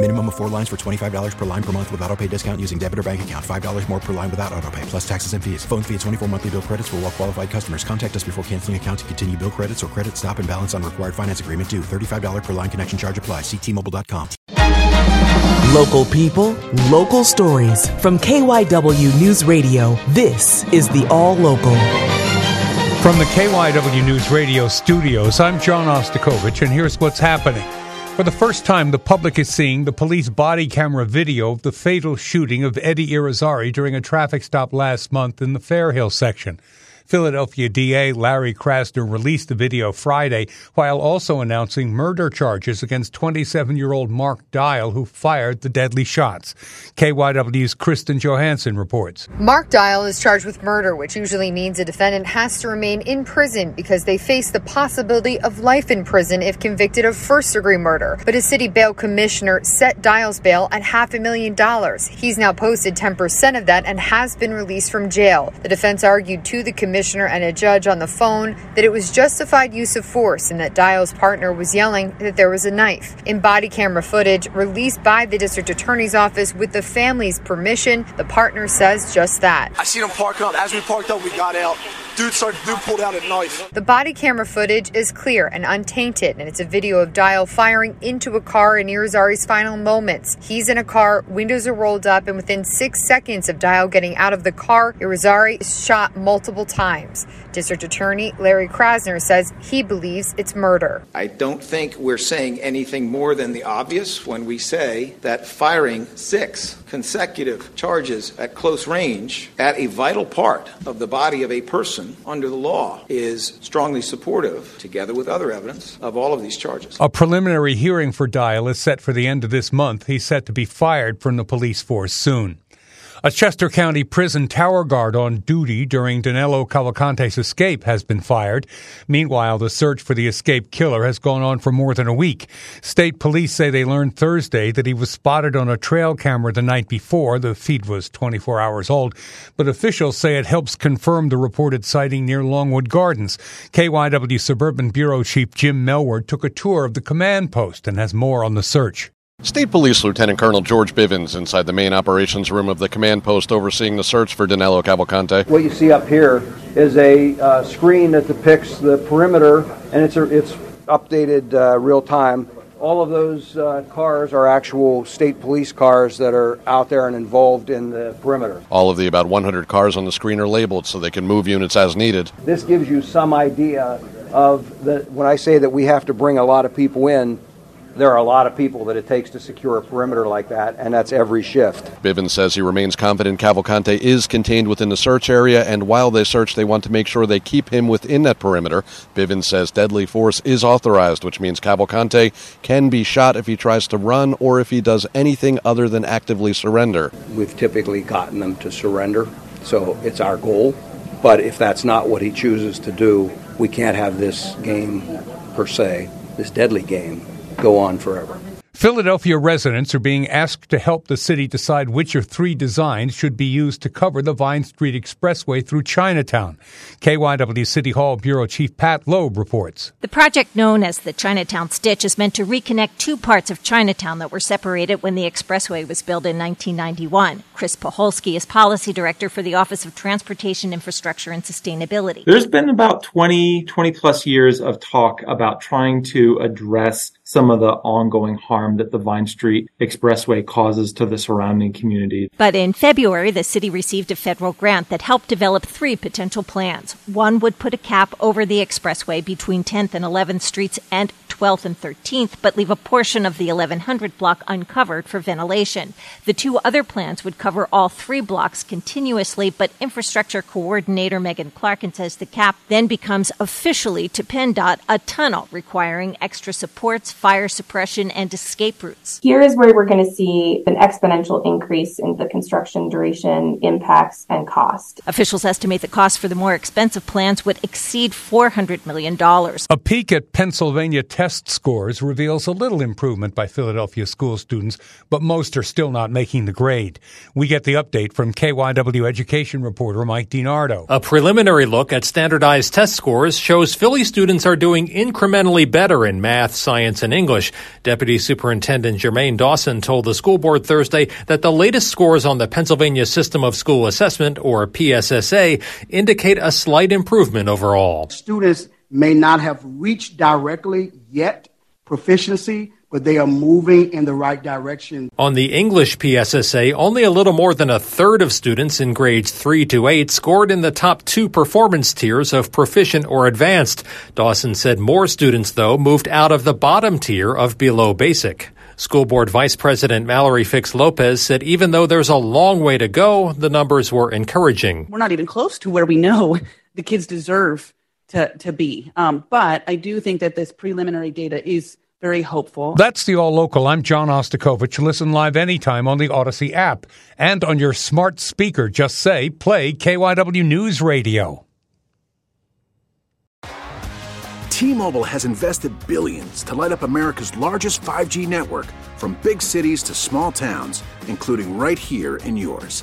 Minimum of four lines for $25 per line per month with auto pay discount using debit or bank account. $5 more per line without auto pay, plus taxes and fees. Phone fee at 24 monthly bill credits for all well qualified customers. Contact us before canceling account to continue bill credits or credit stop and balance on required finance agreement due. $35 per line connection charge apply. Ctmobile.com. Local people, local stories. From KYW News Radio, this is the All Local. From the KYW News Radio studios, I'm John Ostapkovich, and here's what's happening. For the first time, the public is seeing the police body camera video of the fatal shooting of Eddie Irizarry during a traffic stop last month in the Fairhill section. Philadelphia DA Larry Krasner released the video Friday while also announcing murder charges against 27 year old Mark Dial, who fired the deadly shots. KYW's Kristen Johanson reports. Mark Dial is charged with murder, which usually means a defendant has to remain in prison because they face the possibility of life in prison if convicted of first degree murder. But a city bail commissioner set Dial's bail at half a million dollars. He's now posted 10% of that and has been released from jail. The defense argued to the commissioner commissioner and a judge on the phone that it was justified use of force and that Dial's partner was yelling that there was a knife. In body camera footage released by the district attorney's office with the family's permission, the partner says just that. I seen him park up. As we parked up, we got out. Dude started, dude pulled out a knife. The body camera footage is clear and untainted, and it's a video of Dial firing into a car in Irizarry's final moments. He's in a car, windows are rolled up, and within six seconds of Dial getting out of the car, Irizarry is shot multiple times. District Attorney Larry Krasner says he believes it's murder. I don't think we're saying anything more than the obvious when we say that firing six consecutive charges at close range at a vital part of the body of a person under the law is strongly supportive, together with other evidence, of all of these charges. A preliminary hearing for Dial is set for the end of this month. He's set to be fired from the police force soon. A Chester County prison tower guard on duty during Danilo Cavalcante's escape has been fired. Meanwhile, the search for the escaped killer has gone on for more than a week. State police say they learned Thursday that he was spotted on a trail camera the night before. The feed was 24 hours old, but officials say it helps confirm the reported sighting near Longwood Gardens. KYW Suburban Bureau Chief Jim Melwert took a tour of the command post and has more on the search. State Police Lieutenant Colonel George Bivens inside the main operations room of the command post overseeing the search for Danilo Cavalcante. What you see up here is a uh, screen that depicts the perimeter, and it's, a, it's updated uh, real time. All of those uh, cars are actual state police cars that are out there and involved in the perimeter. All of the about 100 cars on the screen are labeled so they can move units as needed. This gives you some idea of the, when I say that we have to bring a lot of people in, there are a lot of people that it takes to secure a perimeter like that, and that's every shift. Bivens says he remains confident Cavalcante is contained within the search area, and while they search, they want to make sure they keep him within that perimeter. Bivens says deadly force is authorized, which means Cavalcante can be shot if he tries to run or if he does anything other than actively surrender. We've typically gotten them to surrender, so it's our goal. But if that's not what he chooses to do, we can't have this game per se, this deadly game, go on forever. Philadelphia residents are being asked to help the city decide which of three designs should be used to cover the Vine Street Expressway through Chinatown. KYW City Hall Bureau Chief Pat Loeb reports. The project known as the Chinatown Stitch is meant to reconnect two parts of Chinatown that were separated when the expressway was built in 1991. Chris Puchalsky is policy director for the Office of Transportation Infrastructure and Sustainability. There's been about 20, 20 plus years of talk about trying to address some of the ongoing harm that the Vine Street Expressway causes to the surrounding community. But in February, the city received a federal grant that helped develop three potential plans. One would put a cap over the expressway between 10th and 11th Streets and 12th and 13th, but leave a portion of the 1100 block uncovered for ventilation. The two other plans would cover all three blocks continuously, but infrastructure coordinator Megan Clarkin says the cap then becomes officially to PennDOT a tunnel requiring extra supports, fire suppression, and escape routes. Here is where we're going to see an exponential increase in the construction duration, impacts, and cost. Officials estimate the cost for the more expensive plans would exceed $400 million. A peek at Pennsylvania test scores reveals a little improvement by Philadelphia school students, but most are still not making the grade. We get the update from KYW education reporter Mike DiNardo. A preliminary look at standardized test scores shows Philly students are doing incrementally better in math, science, and English. Deputy Superintendent Jermaine Dawson told the school board Thursday that the latest scores on the Pennsylvania System of School Assessment, or PSSA, indicate a slight improvement overall. Students may not have reached directly yet proficiency, but they are moving in the right direction. On the English PSSA, only a little more than a third of students in grades 3 to 8 scored in the top two performance tiers of proficient or advanced. Dawson said more students, though, moved out of the bottom tier of below basic. School Board Vice President Mallory Fix Lopez said even though there's a long way to go, the numbers were encouraging. We're not even close to where we know the kids deserve to, to be. Um, but I do think that this preliminary data is very hopeful. That's the All Local. I'm John Ostapkovich. Listen live anytime on the Audacy app and on your smart speaker. Just say, play KYW News Radio. T-Mobile has invested billions to light up America's largest 5G network from big cities to small towns, including right here in yours.